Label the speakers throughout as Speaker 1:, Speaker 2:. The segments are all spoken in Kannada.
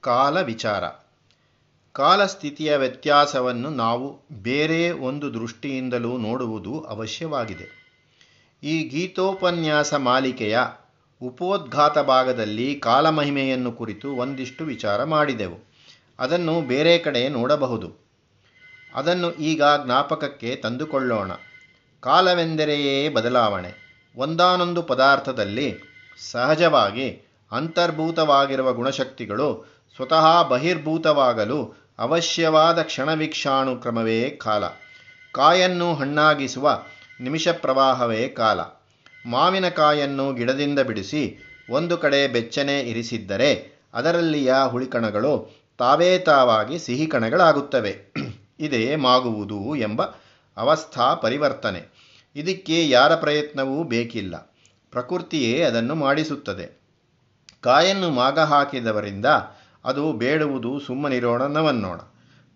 Speaker 1: ಕಾಲ ವಿಚಾರ ಕಾಲಸ್ಥಿತಿಯ ವ್ಯತ್ಯಾಸವನ್ನು ನಾವು ಬೇರೆ ಒಂದು ದೃಷ್ಟಿಯಿಂದಲೂ ನೋಡುವುದು ಅವಶ್ಯವಾಗಿದೆ. ಈ ಗೀತೋಪನ್ಯಾಸ ಮಾಲಿಕೆಯ ಉಪೋದ್ಘಾತ ಭಾಗದಲ್ಲಿ ಕಾಲಮಹಿಮೆಯನ್ನು ಕುರಿತು ಒಂದಿಷ್ಟು ವಿಚಾರ ಮಾಡಿದೆವು. ಅದನ್ನು ಬೇರೆ ಕಡೆ ನೋಡಬಹುದು. ಅದನ್ನು ಈಗ ಜ್ಞಾಪಕಕ್ಕೆ ತಂದುಕೊಳ್ಳೋಣ. ಕಾಲವೆಂದರೆಯೇ ಬದಲಾವಣೆ. ಒಂದಾನೊಂದು ಪದಾರ್ಥದಲ್ಲಿ ಸಹಜವಾಗಿ ಅಂತರ್ಭೂತವಾಗಿರುವ ಗುಣಶಕ್ತಿಗಳು ಸ್ವತಃ ಬಹಿರ್ಭೂತವಾಗಲು ಅವಶ್ಯವಾದ ಕ್ಷಣವೀಕ್ಷಾಣು ಕ್ರಮವೇ ಕಾಲ. ಕಾಯನ್ನು ಹಣ್ಣಾಗಿಸುವ ನಿಮಿಷ ಪ್ರವಾಹವೇ ಕಾಲ. ಮಾವಿನಕಾಯನ್ನು ಗಿಡದಿಂದ ಬಿಡಿಸಿ ಒಂದು ಕಡೆ ಬೆಚ್ಚನೆ ಇರಿಸಿದ್ದರೆ ಅದರಲ್ಲಿಯ ಹುಳಿಕಣಗಳು ತಾವೇ ತಾವಾಗಿ ಸಿಹಿ ಕಣಗಳಾಗುತ್ತವೆ ಇದೇ ಮಾಗುವುದು ಎಂಬ ಅವಸ್ಥಾ ಪರಿವರ್ತನೆ. ಇದಕ್ಕೆ ಯಾರ ಪ್ರಯತ್ನವೂ ಬೇಕಿಲ್ಲ. ಪ್ರಕೃತಿಯೇ ಅದನ್ನು ಮಾಡಿಸುತ್ತದೆ. ಕಾಯನ್ನು ಮಾಗ ಹಾಕಿದವರಿಂದ ಅದು ಬೇಡುವುದು ಸುಮ್ಮನಿರೋಣ ನವನ್ನೋಣ.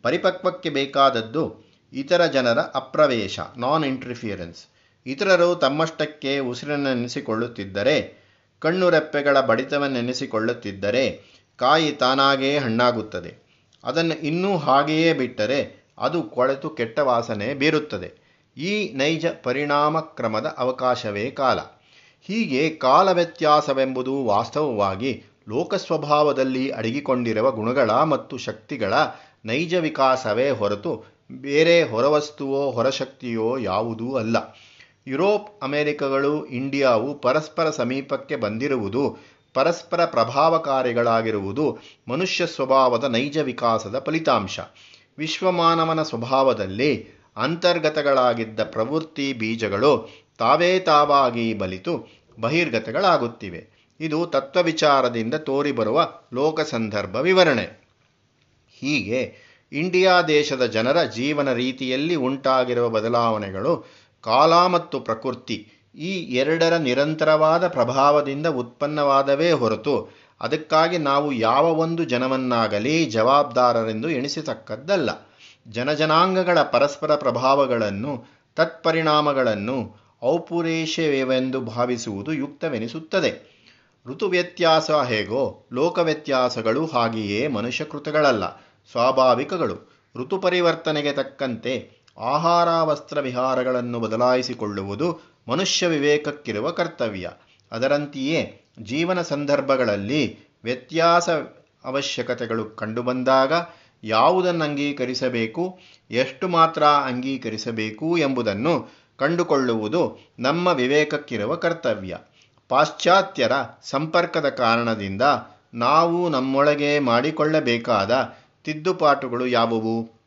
Speaker 1: ಪರಿಪಕ್ವಕ್ಕೆ ಬೇಕಾದದ್ದು ಇತರ ಜನರ ಅಪ್ರವೇಶ ನಾನ್ ಇಂಟರ್ಫಿಯರೆನ್ಸ್ ಇತರರು ತಮ್ಮಷ್ಟಕ್ಕೆ ಉಸಿರನ್ನೆನಿಸಿಕೊಳ್ಳುತ್ತಿದ್ದರೆ ಕಣ್ಣು ರೆಪ್ಪೆಗಳ ಬಡಿತವನ್ನೆನಿಸಿಕೊಳ್ಳುತ್ತಿದ್ದರೆ ಕಾಯಿ ತಾನಾಗೇ ಹಣ್ಣಾಗುತ್ತದೆ. ಅದನ್ನು ಇನ್ನೂ ಹಾಗೆಯೇ ಬಿಟ್ಟರೆ ಅದು ಕೊಳೆತು ಕೆಟ್ಟ ವಾಸನೆ ಬೀರುತ್ತದೆ. ಈ ನೈಜ ಪರಿಣಾಮ ಕ್ರಮದ ಅವಕಾಶವೇ ಕಾಲ. ಹೀಗೆ ಕಾಲ ವ್ಯತ್ಯಾಸವೆಂಬುದು ವಾಸ್ತವವಾಗಿ ಲೋಕಸ್ವಭಾವದಲ್ಲಿ ಅಡಗಿಕೊಂಡಿರುವ ಗುಣಗಳ ಮತ್ತು ಶಕ್ತಿಗಳ ನೈಜ ವಿಕಾಸವೇ ಹೊರತು ಬೇರೆ ಹೊರವಸ್ತುವೋ ಹೊರಶಕ್ತಿಯೋ ಯಾವುದೂ ಅಲ್ಲ. ಯುರೋಪ್, ಅಮೆರಿಕಗಳು, ಇಂಡಿಯಾವು ಪರಸ್ಪರ ಸಮೀಪಕ್ಕೆ ಬಂದಿರುವುದು, ಪರಸ್ಪರ ಪ್ರಭಾವಕಾರಿಗಳಾಗಿರುವುದು ಮನುಷ್ಯ ಸ್ವಭಾವದ ನೈಜ ವಿಕಾಸದ ಫಲಿತಾಂಶ. ವಿಶ್ವಮಾನವನ ಸ್ವಭಾವದಲ್ಲಿ ಅಂತರ್ಗತಗಳಾಗಿದ್ದ ಪ್ರವೃತ್ತಿ ಬೀಜಗಳು ತಾವೇ ತಾವಾಗಿ ಬಲಿತು, ಬಹಿರ್ಗತಗಳಾಗುತ್ತಿವೆ. ಇದು ತತ್ವವಿಚಾರದಿಂದ ತೋರಿಬರುವ ಲೋಕ ಸಂದರ್ಭ ವಿವರಣೆ. ಹೀಗೆ ಇಂಡಿಯಾ ದೇಶದ ಜನರ ಜೀವನ ರೀತಿಯಲ್ಲಿ ಉಂಟಾಗಿರುವ ಬದಲಾವಣೆಗಳು ಕಾಲ ಮತ್ತು ಪ್ರಕೃತಿ ಈ ಎರಡರ ನಿರಂತರವಾದ ಪ್ರಭಾವದಿಂದ ಉತ್ಪನ್ನವಾದವೇ ಹೊರತು ಅದಕ್ಕಾಗಿ ನಾವು ಯಾವ ಒಂದು ಜನವನ್ನಾಗಲಿ ಜವಾಬ್ದಾರರೆಂದು ಎಣಿಸತಕ್ಕದ್ದಲ್ಲ. ಜನಜನಾಂಗಗಳ ಪರಸ್ಪರ ಪ್ರಭಾವಗಳನ್ನು, ತತ್ಪರಿಣಾಮಗಳನ್ನು ಔಪುರೇಷವೆಂದು ಭಾವಿಸುವುದು ಯುಕ್ತವೆನಿಸುತ್ತದೆ. ಋತು ವ್ಯತ್ಯಾಸ ಹೇಗೋ ಲೋಕ ವ್ಯತ್ಯಾಸಗಳು ಹಾಗೆಯೇ ಮನುಷ್ಯಕೃತಗಳಲ್ಲ. ಸ್ವಾಭಾವಿಕಗಳು. ಋತು ಪರಿವರ್ತನೆಗೆ ತಕ್ಕಂತೆ ಆಹಾರ ವಸ್ತ್ರ ವಿಹಾರಗಳನ್ನು ಬದಲಾಯಿಸಿಕೊಳ್ಳುವುದು ಮನುಷ್ಯ ವಿವೇಕಕ್ಕಿರುವ ಕರ್ತವ್ಯ. ಅದರಂತೆಯೇ ಜೀವನ ಸಂದರ್ಭಗಳಲ್ಲಿ ವ್ಯತ್ಯಾಸ ಅವಶ್ಯಕತೆಗಳು ಕಂಡುಬಂದಾಗ ಯಾವುದನ್ನು ಅಂಗೀಕರಿಸಬೇಕು ಎಷ್ಟು ಮಾತ್ರ ಅಂಗೀಕರಿಸಬೇಕು ಎಂಬುದನ್ನು ಕಂಡುಕೊಳ್ಳುವುದು ನಮ್ಮ ವಿವೇಕಕ್ಕಿರುವ ಕರ್ತವ್ಯ. ಪಾಶ್ಚಾತ್ಯರ ಸಂಪರ್ಕದ ಕಾರಣದಿಂದ ನಾವು ನಮ್ಮೊಳಗೆ ಮಾಡಿಕೊಳ್ಳಬೇಕಾದ ತಿದ್ದುಪಾಟುಗಳು ಯಾವುವು?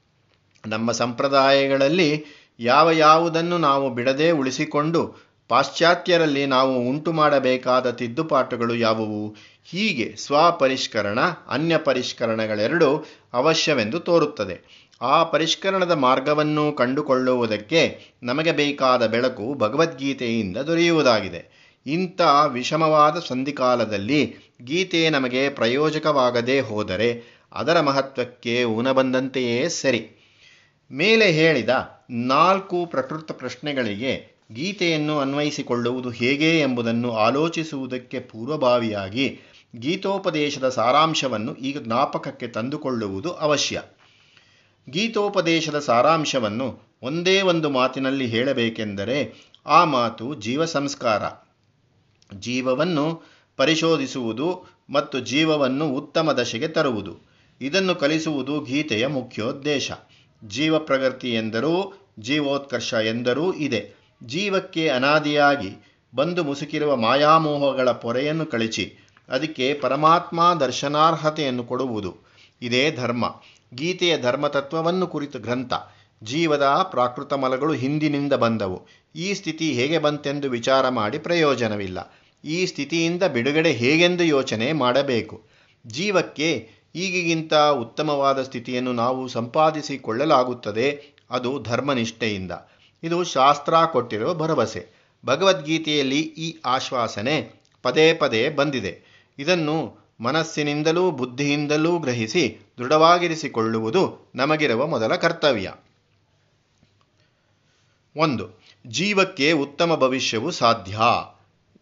Speaker 1: ನಮ್ಮ ಸಂಪ್ರದಾಯಗಳಲ್ಲಿ ಯಾವ ಯಾವುದನ್ನು ನಾವು ಬಿಡದೆ ಉಳಿಸಿಕೊಂಡು ಪಾಶ್ಚಾತ್ಯರಲ್ಲಿ ನಾವು ಉಂಟು ಮಾಡಬೇಕಾದ ತಿದ್ದುಪಾಟುಗಳು ಯಾವುವು? ಹೀಗೆ ಸ್ವಪರಿಷ್ಕರಣ, ಅನ್ಯ ಪರಿಷ್ಕರಣಗಳೆರಡು ಅವಶ್ಯವೆಂದು ತೋರುತ್ತದೆ. ಆ ಪರಿಷ್ಕರಣದ ಮಾರ್ಗವನ್ನು ಕಂಡುಕೊಳ್ಳುವುದಕ್ಕೆ ನಮಗೆ ಬೇಕಾದ ಬೆಳಕು ಭಗವದ್ಗೀತೆಯಿಂದ ದೊರೆಯುವುದಾಗಿದೆ. ಇಂಥ ವಿಷಮವಾದ ಸಂಧಿಕಾಲದಲ್ಲಿ ಗೀತೆ ನಮಗೆ ಪ್ರಯೋಜಕವಾಗದೇ ಹೋದರೆ ಅದರ ಮಹತ್ವಕ್ಕೆ ಬಂದಂತೆಯೇ ಸರಿ. ಮೇಲೆ ಹೇಳಿದ ನಾಲ್ಕು ಪ್ರಕೃತ ಪ್ರಶ್ನೆಗಳಿಗೆ ಗೀತೆಯನ್ನು ಅನ್ವಯಿಸಿಕೊಳ್ಳುವುದು ಹೇಗೆ ಎಂಬುದನ್ನು ಆಲೋಚಿಸುವುದಕ್ಕೆ ಪೂರ್ವಭಾವಿಯಾಗಿ ಗೀತೋಪದೇಶದ ಸಾರಾಂಶವನ್ನು ಈಗ ಜ್ಞಾಪಕಕ್ಕೆ ತಂದುಕೊಳ್ಳುವುದು ಅವಶ್ಯ. ಗೀತೋಪದೇಶದ ಸಾರಾಂಶವನ್ನು ಒಂದೇ ಒಂದು ಮಾತಿನಲ್ಲಿ ಹೇಳಬೇಕೆಂದರೆ ಆ ಮಾತು ಜೀವ ಸಂಸ್ಕಾರ ಜೀವವನ್ನು ಪರಿಶೋಧಿಸುವುದು ಮತ್ತು ಜೀವವನ್ನು ಉತ್ತಮ ದಶೆಗೆ ತರುವುದು. ಇದನ್ನು ಕಲಿಸುವುದು ಗೀತೆಯ ಮುಖ್ಯೋದ್ದೇಶ. ಜೀವ ಪ್ರಗತಿ ಎಂದರೂ ಜೀವೋತ್ಕರ್ಷ ಎಂದರೂ ಇದೆ. ಜೀವಕ್ಕೆ ಅನಾದಿಯಾಗಿ ಬಂದು ಮುಸುಕಿರುವ ಮಾಯಾಮೋಹಗಳ ಪೊರೆಯನ್ನು ಕಳಿಸಿ, ಅದಕ್ಕೆ ಪರಮಾತ್ಮ ದರ್ಶನಾರ್ಹತೆಯನ್ನು ಕೊಡುವುದು. ಇದೇ ಧರ್ಮ. ಗೀತೆಯ ಧರ್ಮತತ್ವವನ್ನು ಕುರಿತು ಗ್ರಂಥ. ಜೀವದ ಪ್ರಾಕೃತ ಮಲಗಳು ಹಿಂದಿನಿಂದ ಬಂದವು. ಈ ಸ್ಥಿತಿ ಹೇಗೆ ಬಂತೆಂದು ವಿಚಾರ ಮಾಡಿ ಪ್ರಯೋಜನವಿಲ್ಲ. ಈ ಸ್ಥಿತಿಯಿಂದ ಬಿಡುಗಡೆ ಹೇಗೆಂದು ಯೋಚನೆ ಮಾಡಬೇಕು. ಜೀವಕ್ಕೆ ಈಗಿಗಿಂತ ಉತ್ತಮವಾದ ಸ್ಥಿತಿಯನ್ನು ನಾವು ಸಂಪಾದಿಸಿಕೊಳ್ಳಲಾಗುತ್ತದೆ. ಅದು ಧರ್ಮನಿಷ್ಠೆಯಿಂದ. ಇದು ಶಾಸ್ತ್ರ ಕೊಟ್ಟಿರುವ ಭರವಸೆ. ಭಗವದ್ಗೀತೆಯಲ್ಲಿ ಈ ಆಶ್ವಾಸನೆ ಪದೇ ಪದೇ ಬಂದಿದೆ. ಇದನ್ನು ಮನಸ್ಸಿನಿಂದಲೂ ಬುದ್ಧಿಯಿಂದಲೂ ಗ್ರಹಿಸಿ ದೃಢವಾಗಿರಿಸಿಕೊಳ್ಳುವುದು ನಮಗಿರುವ ಮೊದಲ ಕರ್ತವ್ಯ. ಒಂದು, ಜೀವಕ್ಕೆ ಉತ್ತಮ ಭವಿಷ್ಯವು ಸಾಧ್ಯ.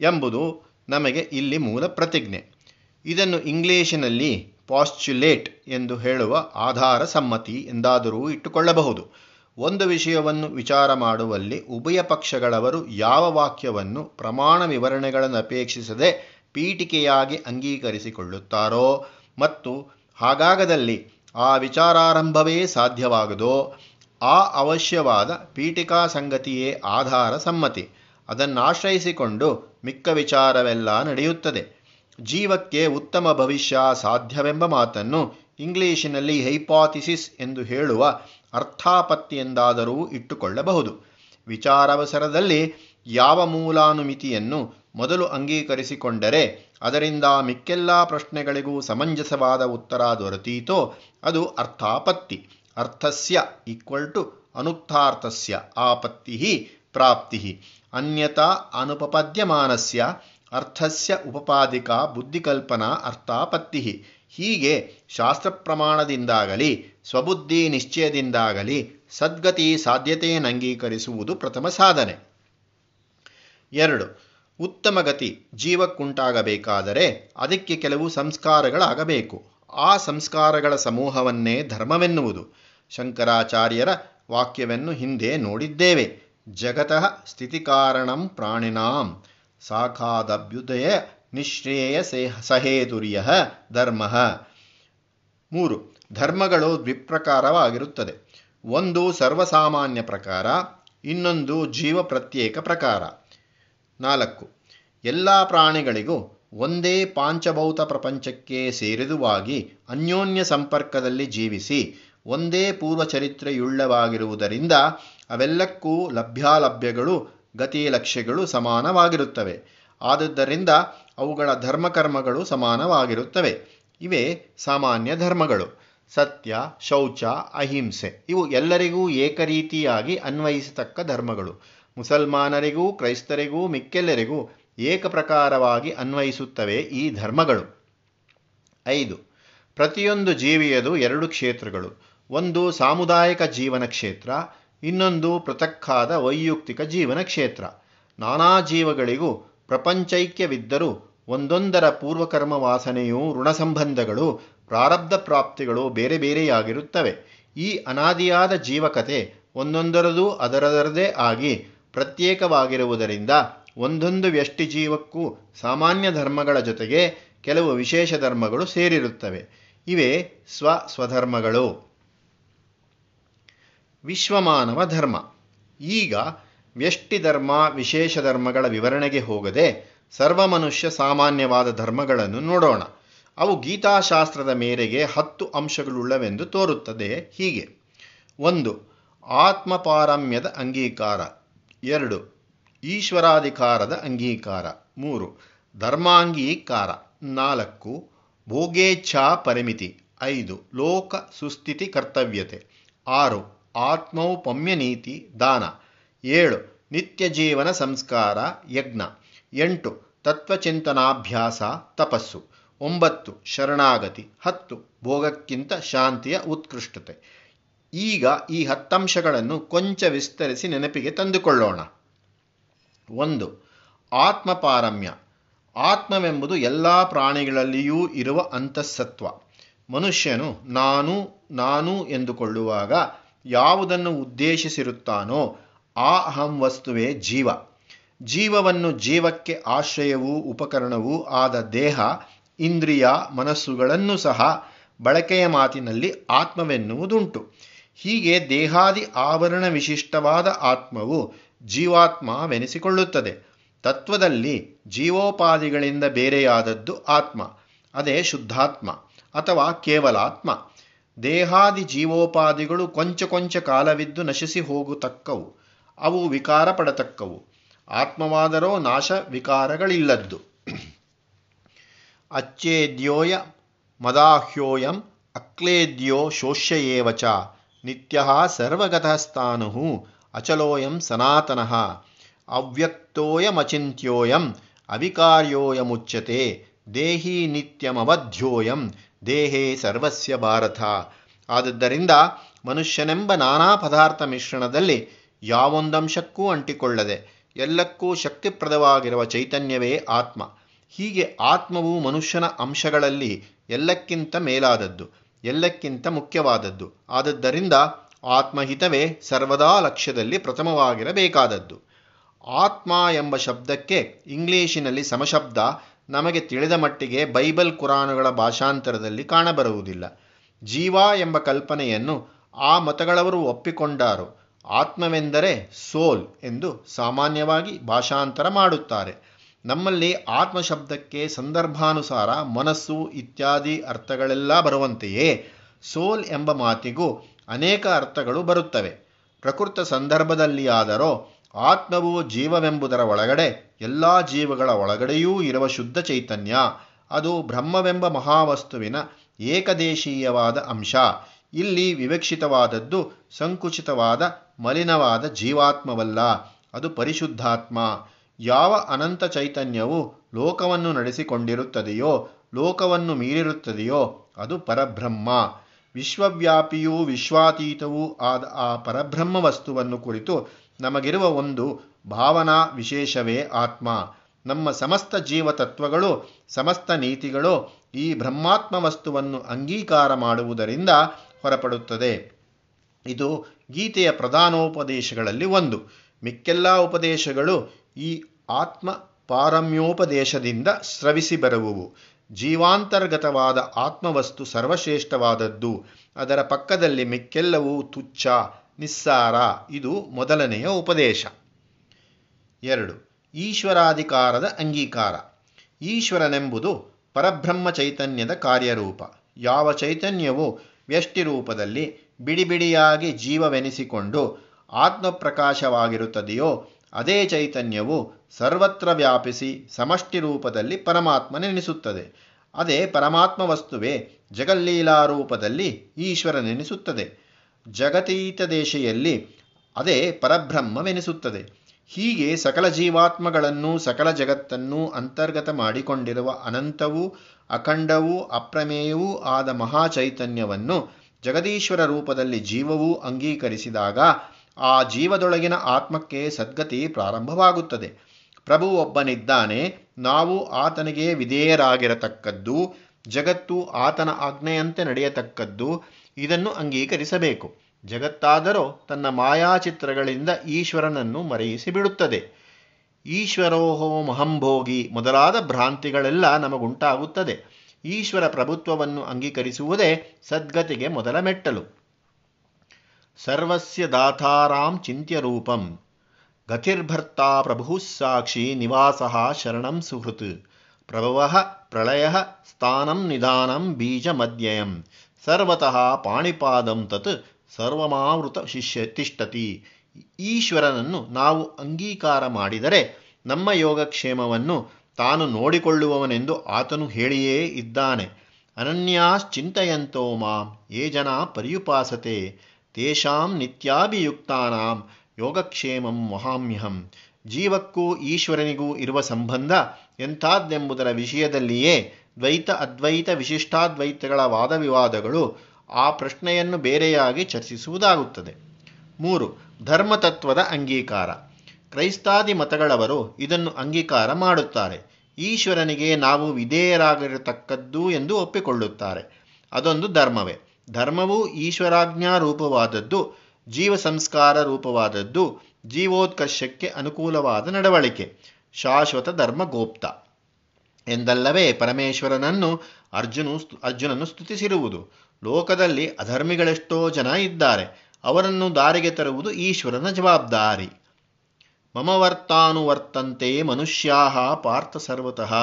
Speaker 1: ಎಂಬುದು ನಮಗೆ ಇಲ್ಲಿ ಮೂಲ ಪ್ರತಿಜ್ಞೆ. ಇದನ್ನು ಇಂಗ್ಲಿಷಿನಲ್ಲಿ ಪಾಸ್ಚುಲೇಟ್ ಎಂದು ಹೇಳುವ ಆಧಾರ ಸಮ್ಮತಿ ಎಂದಾದರೂ ಇಟ್ಟುಕೊಳ್ಳಬಹುದು. ಒಂದು ವಿಷಯವನ್ನು ವಿಚಾರ ಮಾಡುವಲ್ಲಿ ಉಭಯ ಪಕ್ಷಗಳವರು ಯಾವ ವಾಕ್ಯವನ್ನು ಪ್ರಮಾಣ ವಿವರಣೆಗಳನ್ನು ಅಪೇಕ್ಷಿಸದೆ ಪೀಠಿಕೆಯಾಗಿ ಅಂಗೀಕರಿಸಿಕೊಳ್ಳುತ್ತಾರೋ ಮತ್ತು ಹಾಗಾಗದಲ್ಲಿ ಆ ವಿಚಾರಾರಂಭವೇ ಸಾಧ್ಯವಾಗದೋ, ಆ ಅವಶ್ಯವಾದ ಪೀಠಿಕಾ ಸಂಗತಿಯೇ ಆಧಾರ ಸಮ್ಮತಿ. ಅದನ್ನಾಶ್ರಯಿಸಿಕೊಂಡು ಮಿಕ್ಕ ವಿಚಾರವೆಲ್ಲ ನಡೆಯುತ್ತದೆ. ಜೀವಕ್ಕೆ ಉತ್ತಮ ಭವಿಷ್ಯ ಸಾಧ್ಯವೆಂಬ ಮಾತನ್ನು ಇಂಗ್ಲಿಶಿನಲ್ಲಿ ಹೈಪಾಥಿಸಿಸ್ ಎಂದು ಹೇಳುವ ಅರ್ಥಾಪತ್ತಿಯೆಂದಾದರೂ ಇಟ್ಟುಕೊಳ್ಳಬಹುದು. ವಿಚಾರಾವಸರದಲ್ಲಿ ಯಾವ ಮೂಲಾನುಮಿತಿಯನ್ನು ಮೊದಲು ಅಂಗೀಕರಿಸಿಕೊಂಡರೆ ಅದರಿಂದ ಮಿಕ್ಕೆಲ್ಲ ಪ್ರಶ್ನೆಗಳಿಗೂ ಸಮಂಜಸವಾದ ಉತ್ತರ ದೊರೆತೀತೋ ಅದು ಅರ್ಥಾಪತ್ತಿ. ಅರ್ಥಸ್ಯ ಈಕ್ವಲ್ ಟು ಅನುಕ್ತಾರ್ಥಸ್ಯ ಆಪತ್ತಿ ಪ್ರಾಪ್ತಿ ಅನ್ಯತಾ ಅನುಪಪದ್ಯಮಾನಸ್ಯ ಅರ್ಥಸ್ಯ ಉಪಪಾದಿಕಾ ಬುದ್ಧಿಕಲ್ಪನಾ ಅರ್ಥಾಪತ್ತಿ ಹೀಗೆ ಶಾಸ್ತ್ರ ಪ್ರಮಾಣದಿಂದಾಗಲಿ ಸ್ವಬುದ್ಧಿ ನಿಶ್ಚಯದಿಂದಾಗಲಿ ಸದ್ಗತಿ ಸಾಧ್ಯತೆಯನ್ನು ಅಂಗೀಕರಿಸುವುದು ಪ್ರಥಮ ಸಾಧನೆ. ಎರಡು, ಉತ್ತಮ ಗತಿ ಜೀವಕ್ಕುಂಟಾಗಬೇಕಾದರೆ ಅದಕ್ಕೆ ಕೆಲವು ಸಂಸ್ಕಾರಗಳಾಗಬೇಕು. ಆ ಸಂಸ್ಕಾರಗಳ ಸಮೂಹವನ್ನೇ ಧರ್ಮವೆನ್ನುವುದು. ಶಂಕರಾಚಾರ್ಯರ ವಾಕ್ಯವನ್ನು ಹಿಂದೆ ನೋಡಿದ್ದೇವೆ. ಜಗತಃ ಸ್ಥಿತಿಕಾರಣಂ ಪ್ರಾಣಿನಾಂ. ಸಾಖಾದಭ್ಯುದಯ ನಿಶ್ರೇಯ ಸಹೇದುರ್ಯ ಧರ್ಮ. ಮೂರು, ಧರ್ಮಗಳು ದ್ವಿಪ್ರಕಾರವಾಗಿರುತ್ತದೆ. ಒಂದು ಸರ್ವಸಾಮಾನ್ಯ ಪ್ರಕಾರ, ಇನ್ನೊಂದು ಜೀವ ಪ್ರತ್ಯೇಕ ಪ್ರಕಾರ. ನಾಲ್ಕು, ಎಲ್ಲ ಪ್ರಾಣಿಗಳಿಗೂ ಒಂದೇ ಪಾಂಚಭೌತ ಪ್ರಪಂಚಕ್ಕೆ ಸೇರಿದುವಾಗಿ ಅನ್ಯೋನ್ಯ ಸಂಪರ್ಕದಲ್ಲಿ ಜೀವಿಸಿ, ಒಂದೇ ಪೂರ್ವಚರಿತ್ರೆಯುಳ್ಳವಾಗಿರುವುದರಿಂದ ಅವೆಲ್ಲಕ್ಕೂ ಲಭ್ಯಾಲಭ್ಯಗಳು ಗತಿ ಲಕ್ಷ್ಯಗಳು ಸಮಾನವಾಗಿರುತ್ತವೆ. ಆದುದರಿಂದ ಅವುಗಳ ಧರ್ಮಕರ್ಮಗಳು ಸಮಾನವಾಗಿರುತ್ತವೆ. ಇವೇ ಸಾಮಾನ್ಯ ಧರ್ಮಗಳು. ಸತ್ಯ, ಶೌಚ, ಅಹಿಂಸೆ, ಇವು ಎಲ್ಲರಿಗೂ ಏಕರೀತಿಯಾಗಿ ಅನ್ವಯಿಸತಕ್ಕ ಧರ್ಮಗಳು. ಮುಸಲ್ಮಾನರಿಗೂ, ಕ್ರೈಸ್ತರಿಗೂ, ಮಿಕ್ಕೆಲ್ಲರಿಗೂ ಏಕಪ್ರಕಾರವಾಗಿ ಅನ್ವಯಿಸುತ್ತವೆ ಈ ಧರ್ಮಗಳು. ಐದು, ಪ್ರತಿಯೊಂದು ಜೀವಿಯದು ಎರಡು ಕ್ಷೇತ್ರಗಳು. ಒಂದು ಸಾಮುದಾಯಿಕ ಜೀವನ ಕ್ಷೇತ್ರ ಇನ್ನೊಂದು ಪೃಥಕ್ಕಾದ ವೈಯಕ್ತಿಕ ಜೀವನ ಕ್ಷೇತ್ರ. ನಾನಾ ಜೀವಗಳಿಗೂ ಪ್ರಪಂಚೈಕ್ಯವಿದ್ದರೂ ಒಂದೊಂದರ ಪೂರ್ವಕರ್ಮ ವಾಸನೆಯೂ ಋಣಸಂಬಂಧಗಳು ಪ್ರಾರಬ್ಧ ಪ್ರಾಪ್ತಿಗಳು ಬೇರೆ ಬೇರೆಯಾಗಿರುತ್ತವೆ. ಈ ಅನಾದಿಯಾದ ಜೀವಕತೆ ಒಂದೊಂದರದೂ ಅದರದರದೇ ಆಗಿ ಪ್ರತ್ಯೇಕವಾಗಿರುವುದರಿಂದ ಒಂದೊಂದು ವ್ಯಷ್ಟಿ ಜೀವಕ್ಕೂ ಸಾಮಾನ್ಯ ಧರ್ಮಗಳ ಜೊತೆಗೆ ಕೆಲವು ವಿಶೇಷ ಧರ್ಮಗಳು ಸೇರಿರುತ್ತವೆ. ಇವೇ ಸ್ವ ಸ್ವಧರ್ಮಗಳು ವಿಶ್ವಮಾನವ ಧರ್ಮ. ಈಗ ವ್ಯಷ್ಟಿಧರ್ಮ ವಿಶೇಷ ಧರ್ಮಗಳ ವಿವರಣೆಗೆ ಹೋಗದೆ ಸರ್ವಮನುಷ್ಯ ಸಾಮಾನ್ಯವಾದ ಧರ್ಮಗಳನ್ನು ನೋಡೋಣ. ಅವು ಗೀತಾಶಾಸ್ತ್ರದ ಮೇರೆಗೆ ಹತ್ತು ಅಂಶಗಳುಳ್ಳವೆಂದು ತೋರುತ್ತದೆ. ಹೀಗೆ. ಒಂದು, ಆತ್ಮಪಾರಮ್ಯದ ಅಂಗೀಕಾರ. ಎರಡು, ಈಶ್ವರಾಧಿಕಾರದ ಅಂಗೀಕಾರ. ಮೂರು, ಧರ್ಮಾಂಗೀಕಾರ. ನಾಲ್ಕು, ಭೋಗೇಚ್ಛಾ ಪರಿಮಿತಿ. ಐದು, ಲೋಕ ಸುಸ್ಥಿತಿ ಕರ್ತವ್ಯತೆ. ಆರು ಆತ್ಮೌಪಮ್ಯ ನೀತಿ, ದಾನ. ಏಳು, ನಿತ್ಯ ಜೀವನ ಸಂಸ್ಕಾರ, ಯಜ್ಞ. ಎಂಟು, ತತ್ವಚಿಂತನಾಭ್ಯಾಸ, ತಪಸ್ಸು. ಒಂಬತ್ತು, ಶರಣಾಗತಿ. ಹತ್ತು, ಭೋಗಕ್ಕಿಂತ ಶಾಂತಿಯ ಉತ್ಕೃಷ್ಟತೆ. ಈಗ ಈ ಹತ್ತಂಶಗಳನ್ನು ಕೊಂಚ ವಿಸ್ತರಿಸಿ ನೆನಪಿಗೆ ತಂದುಕೊಳ್ಳೋಣ. ಒಂದು, ಆತ್ಮಪಾರಮ್ಯ. ಆತ್ಮವೆಂಬುದು ಎಲ್ಲ ಪ್ರಾಣಿಗಳಲ್ಲಿಯೂ ಇರುವ ಅಂತಃಸತ್ವ. ಮನುಷ್ಯನು ನಾನು ನಾನು ಎಂದುಕೊಳ್ಳುವಾಗ ಯಾವುದನ್ನು ಉದ್ದೇಶಿಸಿರುತ್ತಾನೋ ಆ ಅಹಂ ವಸ್ತುವೇ ಜೀವ. ಜೀವವನ್ನು ಜೀವಕ್ಕೆ ಆಶ್ರಯವೂ ಉಪಕರಣವೂ ಆದ ದೇಹ, ಇಂದ್ರಿಯ, ಮನಸ್ಸುಗಳನ್ನು ಸಹ ಬಳಕೆಯ ಮಾತಿನಲ್ಲಿ ಆತ್ಮವೆನ್ನುವುದುಂಟು. ಹೀಗೆ ದೇಹಾದಿ ಆವರಣ ವಿಶಿಷ್ಟವಾದ ಆತ್ಮವು ಜೀವಾತ್ಮವೆನಿಸಿಕೊಳ್ಳುತ್ತದೆ. ತತ್ವದಲ್ಲಿ ಜೀವೋಪಾದಿಗಳಿಂದ ಬೇರೆಯಾದದ್ದು ಆತ್ಮ, ಅದೇ ಶುದ್ಧಾತ್ಮ ಅಥವಾ ಕೇವಲಾತ್ಮ. ದೇಹಾದಿ ಜೀವೋಪಾದಿಗಳು ಕೊಂಚ ಕೊಂಚ ಕಾಲವಿದ್ದು ನಶಿಸಿ ಹೋಗುತಕ್ಕವು. ಅವು ವಿಕಾರ ಪಡತಕ್ಕವು. ಆತ್ಮವಾದರೋ ನಾಶ ವಿಕಾರಗಳಿಲ್ಲದ್ದು. ಅಚ್ಚೇದ್ಯೋಯ ಮದಾಹ್ಯೋಯಂ ಅಕ್ಲೇದ್ಯೋ ಶೋಷ್ಯಯೇವ ಚ. ನಿತ್ಯ ಸರ್ವಗತಸ್ಥಾನು ಅಚಲೋಯಂ ಸನಾತನಃ. ಅವ್ಯಕ್ತೋಯಮಚಿಂತ್ಯೋಯಂ ಅವಿಕಾರ್ಯೋಯಮುಚ್ಯತೆ ದೇಹಿ ನಿತ್ಯಮವಧ್ಯೋಯಂ ದೇಹೇ ಸರ್ವಸ್ಯ ಭಾರತ. ಆದದ್ದರಿಂದ ಮನುಷ್ಯನೆಂಬ ನಾನಾ ಪದಾರ್ಥ ಮಿಶ್ರಣದಲ್ಲಿ ಯಾವೊಂದಂಶಕ್ಕೂ ಅಂಟಿಕೊಳ್ಳದೆ ಎಲ್ಲಕ್ಕೂ ಶಕ್ತಿಪ್ರದವಾಗಿರುವ ಚೈತನ್ಯವೇ ಆತ್ಮ. ಹೀಗೆ ಆತ್ಮವು ಮನುಷ್ಯನ ಅಂಶಗಳಲ್ಲಿ ಎಲ್ಲಕ್ಕಿಂತ ಮೇಲಾದದ್ದು, ಎಲ್ಲಕ್ಕಿಂತ ಮುಖ್ಯವಾದದ್ದು. ಆದದ್ದರಿಂದ ಆತ್ಮಹಿತವೇ ಸರ್ವದಾ ಲಕ್ಷ್ಯದಲ್ಲಿ ಪ್ರಥಮವಾಗಿರಬೇಕಾದದ್ದು. ಆತ್ಮ ಎಂಬ ಶಬ್ದಕ್ಕೆ ಇಂಗ್ಲಿಶಿನಲ್ಲಿ ಸಮಶಬ್ದ ನಮಗೆ ತಿಳಿದ ಮಟ್ಟಿಗೆ ಬೈಬಲ್ ಕುರಾನುಗಳ ಭಾಷಾಂತರದಲ್ಲಿ ಕಾಣಬರುವುದಿಲ್ಲ. ಜೀವ ಎಂಬ ಕಲ್ಪನೆಯನ್ನು ಆ ಮತಗಳವರು ಒಪ್ಪಿಕೊಂಡಾರು. ಆತ್ಮವೆಂದರೆ ಸೋಲ್ ಎಂದು ಸಾಮಾನ್ಯವಾಗಿ ಭಾಷಾಂತರ ಮಾಡುತ್ತಾರೆ. ನಮ್ಮಲ್ಲಿ ಆತ್ಮ ಶಬ್ದಕ್ಕೆ ಸಂದರ್ಭಾನುಸಾರ ಮನಸ್ಸು ಇತ್ಯಾದಿ ಅರ್ಥಗಳೆಲ್ಲ ಬರುವಂತೆಯೇ ಸೋಲ್ ಎಂಬ ಮಾತಿಗೂ ಅನೇಕ ಅರ್ಥಗಳು ಬರುತ್ತವೆ. ಪ್ರಕೃತ ಸಂದರ್ಭದಲ್ಲಿಯಾದರೋ ಆತ್ಮವು ಜೀವವೆಂಬುದರ ಒಳಗಡೆ, ಎಲ್ಲ ಜೀವಗಳ ಒಳಗಡೆಯೂ ಇರುವ ಶುದ್ಧ ಚೈತನ್ಯ, ಅದು ಬ್ರಹ್ಮವೆಂಬ ಮಹಾವಸ್ತುವಿನ ಏಕದೇಶೀಯವಾದ ಅಂಶ. ಇಲ್ಲಿ ವಿವಕ್ಷಿತವಾದದ್ದು, ಸಂಕುಚಿತವಾದ, ಮಲಿನವಾದ ಜೀವಾತ್ಮವಲ್ಲ, ಅದು ಪರಿಶುದ್ಧಾತ್ಮ. ಯಾವ ಅನಂತ ಚೈತನ್ಯವು ಲೋಕವನ್ನು ನಡೆಸಿಕೊಂಡಿರುತ್ತದೆಯೋ, ಲೋಕವನ್ನು ಮೀರಿರುತ್ತದೆಯೋ, ಅದು ಪರಬ್ರಹ್ಮ. ವಿಶ್ವವ್ಯಾಪಿಯೂ ವಿಶ್ವಾತೀತವೂ ಆದ ಆ ಪರಬ್ರಹ್ಮ ವಸ್ತುವನ್ನು ಕುರಿತು ನಮಗಿರುವ ಒಂದು ಭಾವನಾ ವಿಶೇಷವೇ ಆತ್ಮ. ನಮ್ಮ ಸಮಸ್ತ ಜೀವತತ್ವಗಳು, ಸಮಸ್ತ ನೀತಿಗಳು ಈ ಬ್ರಹ್ಮಾತ್ಮ ವಸ್ತುವನ್ನು ಅಂಗೀಕಾರ ಮಾಡುವುದರಿಂದ ಹೊರಪಡುತ್ತದೆ. ಇದು ಗೀತೆಯ ಪ್ರಧಾನೋಪದೇಶಗಳಲ್ಲಿ ಒಂದು. ಮಿಕ್ಕೆಲ್ಲ ಉಪದೇಶಗಳು ಈ ಆತ್ಮ ಪಾರಮ್ಯೋಪದೇಶದಿಂದ ಸ್ರವಿಸಿ ಬರುವುವು. ಜೀವಾಂತರ್ಗತವಾದ ಆತ್ಮವಸ್ತು ಸರ್ವಶ್ರೇಷ್ಠವಾದದ್ದು. ಅದರ ಪಕ್ಕದಲ್ಲಿ ಮಿಕ್ಕೆಲ್ಲವೂ ತುಚ್ಛ, ನಿಸ್ಸಾರ. ಇದು ಮೊದಲನೆಯ ಉಪದೇಶ. ಎರಡು. ಈಶ್ವರಾಧಿಕಾರದ ಅಂಗೀಕಾರ. ಈಶ್ವರನೆಂಬುದು ಪರಬ್ರಹ್ಮ ಚೈತನ್ಯದ ಕಾರ್ಯರೂಪ. ಯಾವ ಚೈತನ್ಯವು ವ್ಯಷ್ಟಿ ರೂಪದಲ್ಲಿ ಬಿಡಿ ಬಿಡಿಯಾಗಿ ಜೀವವೆನಿಸಿಕೊಂಡು ಆತ್ಮಪ್ರಕಾಶವಾಗಿರುತ್ತದೆಯೋ ಅದೇ ಚೈತನ್ಯವು ಸರ್ವತ್ರ ವ್ಯಾಪಿಸಿ ಸಮಷ್ಟಿ ರೂಪದಲ್ಲಿ ಪರಮಾತ್ಮನೆನಿಸುತ್ತದೆ ಅದೇ ಪರಮಾತ್ಮ ವಸ್ತುವೇ ಜಗಲ್ಲೀಲಾ ರೂಪದಲ್ಲಿ ಈಶ್ವರನೆನಿಸುತ್ತದೆ. ಜಗತೀತ ದೇಶೆಯಲ್ಲಿ ಅದೇ ಪರಬ್ರಹ್ಮವೆನಿಸುತ್ತದೆ. ಹೀಗೆ ಸಕಲ ಜೀವಾತ್ಮಗಳನ್ನು ಸಕಲ ಜಗತ್ತನ್ನು ಅಂತರ್ಗತ ಮಾಡಿಕೊಂಡಿರುವ ಅನಂತವೂ, ಅಖಂಡವೂ, ಅಪ್ರಮೇಯವೂ ಆದ ಮಹಾಚೈತನ್ಯವನ್ನು ಜಗದೀಶ್ವರ ರೂಪದಲ್ಲಿ ಜೀವವೂ ಅಂಗೀಕರಿಸಿದಾಗ ಆ ಜೀವದೊಳಗಿನ ಆತ್ಮಕ್ಕೆ ಸದ್ಗತಿ ಪ್ರಾರಂಭವಾಗುತ್ತದೆ. ಪ್ರಭು ಒಬ್ಬನಿದ್ದಾನೆ, ನಾವು ಆತನಿಗೆ ವಿಧೇಯರಾಗಿರತಕ್ಕದ್ದು, ಜಗತ್ತು ಆತನ ಆಜ್ಞೆಯಂತೆ ನಡೆಯತಕ್ಕದ್ದು, ಇದನ್ನು ಅಂಗೀಕರಿಸಬೇಕು. ಜಗತ್ತಾದರೂ ತನ್ನ ಮಾಯಾಚಿತ್ರಗಳಿಂದ ಈಶ್ವರನನ್ನು ಮರೆಯಿಸಿ ಬಿಡುತ್ತದೆ ಈಶ್ವರೋಹೋ ಮಹಂಭೋಗಿ ಮೊದಲಾದ ಭ್ರಾಂತಿಗಳೆಲ್ಲ ನಮಗುಂಟಾಗುತ್ತದೆ. ಈಶ್ವರ ಪ್ರಭುತ್ವವನ್ನು ಅಂಗೀಕರಿಸುವುದೇ ಸದ್ಗತಿಗೆ ಮೊದಲ ಮೆಟ್ಟಲು. ಸರ್ವಸ್ಯ ದಾತಾರಾಂ ಚಿಂತ್ಯರೂಪಂ ಗತಿರ್ಭರ್ತಾ ಪ್ರಭು ಸಾಕ್ಷಿ ನಿವಾಸ ಶರಣಂ ಸುಹೃತ್. ಪ್ರಭವ ಪ್ರಳಯ ಸ್ಥಾನಂ ನಿಧಾನಂ ಬೀಜಮದ್ಯಯಂ ಸರ್ವತಃ ಪಾಣಿಪಾದಂ ತತ್ ಸರ್ವಮಾವೃತ ಶಿಷ್ಯ ತಿಷ್ಟತಿ. ಈಶ್ವರನನ್ನು ನಾವು ಅಂಗೀಕಾರ ಮಾಡಿದರೆ ನಮ್ಮ ಯೋಗಕ್ಷೇಮವನ್ನು ತಾನು ನೋಡಿಕೊಳ್ಳುವವನೆಂದು ಆತನು ಹೇಳಿಯೇ ಇದ್ದಾನೆ. ಅನನ್ಯಾಶ್ಚಿಂತೆಯಂತೋ ಮಾಂ. ಯೇ ಜನ ಪರ್ಯುಪಾಸತೆ. ತೇಷಾಂ ನಿತ್ಯಾಭಿಯುಕ್ತಾನಾಂ ಯೋಗಕ್ಷೇಮಂ ಮಹಾಮ್ಯಹಂ ಜೀವಕ್ಕೂ ಈಶ್ವರನಿಗೂ ಇರುವ ಸಂಬಂಧ ಎಂಥಾದ್ದೆಂಬುದರ ವಿಷಯದಲ್ಲಿಯೇ ದ್ವೈತ ಅದ್ವೈತ ವಿಶಿಷ್ಟಾದ್ವೈತಗಳ ವಾದವಿವಾದಗಳು ಆ ಪ್ರಶ್ನೆಯನ್ನು ಬೇರೆಯಾಗಿ ಚರ್ಚಿಸುವುದಾಗುತ್ತದೆ. ಮೂರು, ಧರ್ಮತತ್ವದ ಅಂಗೀಕಾರ. ಕ್ರೈಸ್ತಾದಿ ಮತಗಳವರು ಇದನ್ನು ಅಂಗೀಕಾರ ಮಾಡುತ್ತಾರೆ. ಈಶ್ವರನಿಗೆ ನಾವು ವಿಧೇಯರಾಗಿರತಕ್ಕದ್ದು ಎಂದು ಒಪ್ಪಿಕೊಳ್ಳುತ್ತಾರೆ. ಅದೊಂದು ಧರ್ಮವೇ. ಧರ್ಮವು ಈಶ್ವರಾಜ್ಞಾ ರೂಪವಾದದ್ದು ಜೀವ ಸಂಸ್ಕಾರ ರೂಪವಾದದ್ದು ಜೀವೋತ್ಕರ್ಷಕ್ಕೆ ಅನುಕೂಲವಾದ ನಡವಳಿಕೆ, ಶಾಶ್ವತ ಧರ್ಮ ಗೋಪ್ತ ಎಂದಲ್ಲವೇ ಪರಮೇಶ್ವರನನ್ನು ಅರ್ಜುನು ಅರ್ಜುನನು ಸ್ತುತಿಸಿರುವುದು. ಲೋಕದಲ್ಲಿ ಅಧರ್ಮಿಗಳೆಷ್ಟೋ ಜನ ಇದ್ದಾರೆ, ಅವರನ್ನು ದಾರಿಗೆ ತರುವುದು ಈಶ್ವರನ ಜವಾಬ್ದಾರಿ. ಮಮ ವರ್ತಂತೆ ಮನುಷ್ಯಾ ಪಾರ್ಥ ಸರ್ವತಃ,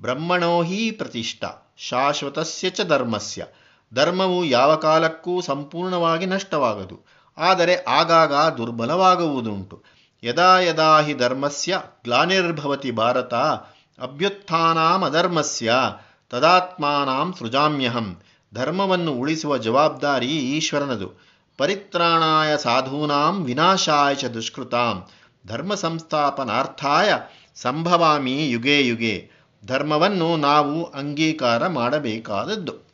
Speaker 1: ಬ್ರಹ್ಮಣೋ ಹಿ ಪ್ರತಿಷ್ಠಾ, ಶಾಶ್ವತಸ್ಯ ಚ ಧರ್ಮಸ್ಯ. ಧರ್ಮವು ಯಾವ ಕಾಲಕ್ಕೂ ಸಂಪೂರ್ಣವಾಗಿ ನಷ್ಟವಾಗದು. ಆದರೆ ಆಗಾಗ ದುರ್ಬಲವಾಗುವುದುಂಟು. ಯದಾ ಯದಾ ಹಿ ಧರ್ಮಸ್ಯ ಗ್ಲಾನಿರ್ಭವತಿ ಭಾರತ ಅಭ್ಯುತ್ಥಾನಾಮಧರ್ಮಸ್ಯ ತದಾತ್ಮಾನಾಂ ಸೃಜಾಮ್ಯಹಂ. ಧರ್ಮವನ್ನು ಉಳಿಸುವ ಜವಾಬ್ದಾರಿ ಈಶ್ವರನದು. ಪರಿತ್ರಾಣಾಯ ಸಾಧೂನಾಂ ವಿನಾಶಾಯ ಚ ದುಷ್ಕೃತಾಂ. ಧರ್ಮ ಸಂಸ್ಥಾಪನಾರ್ಥಾಯ ಸಂಭವಾಮಿ ಯುಗೇ ಯುಗೇ. ಧರ್ಮವನ್ನು ನಾವು ಅಂಗೀಕಾರ ಮಾಡಬೇಕಾದದ್ದು.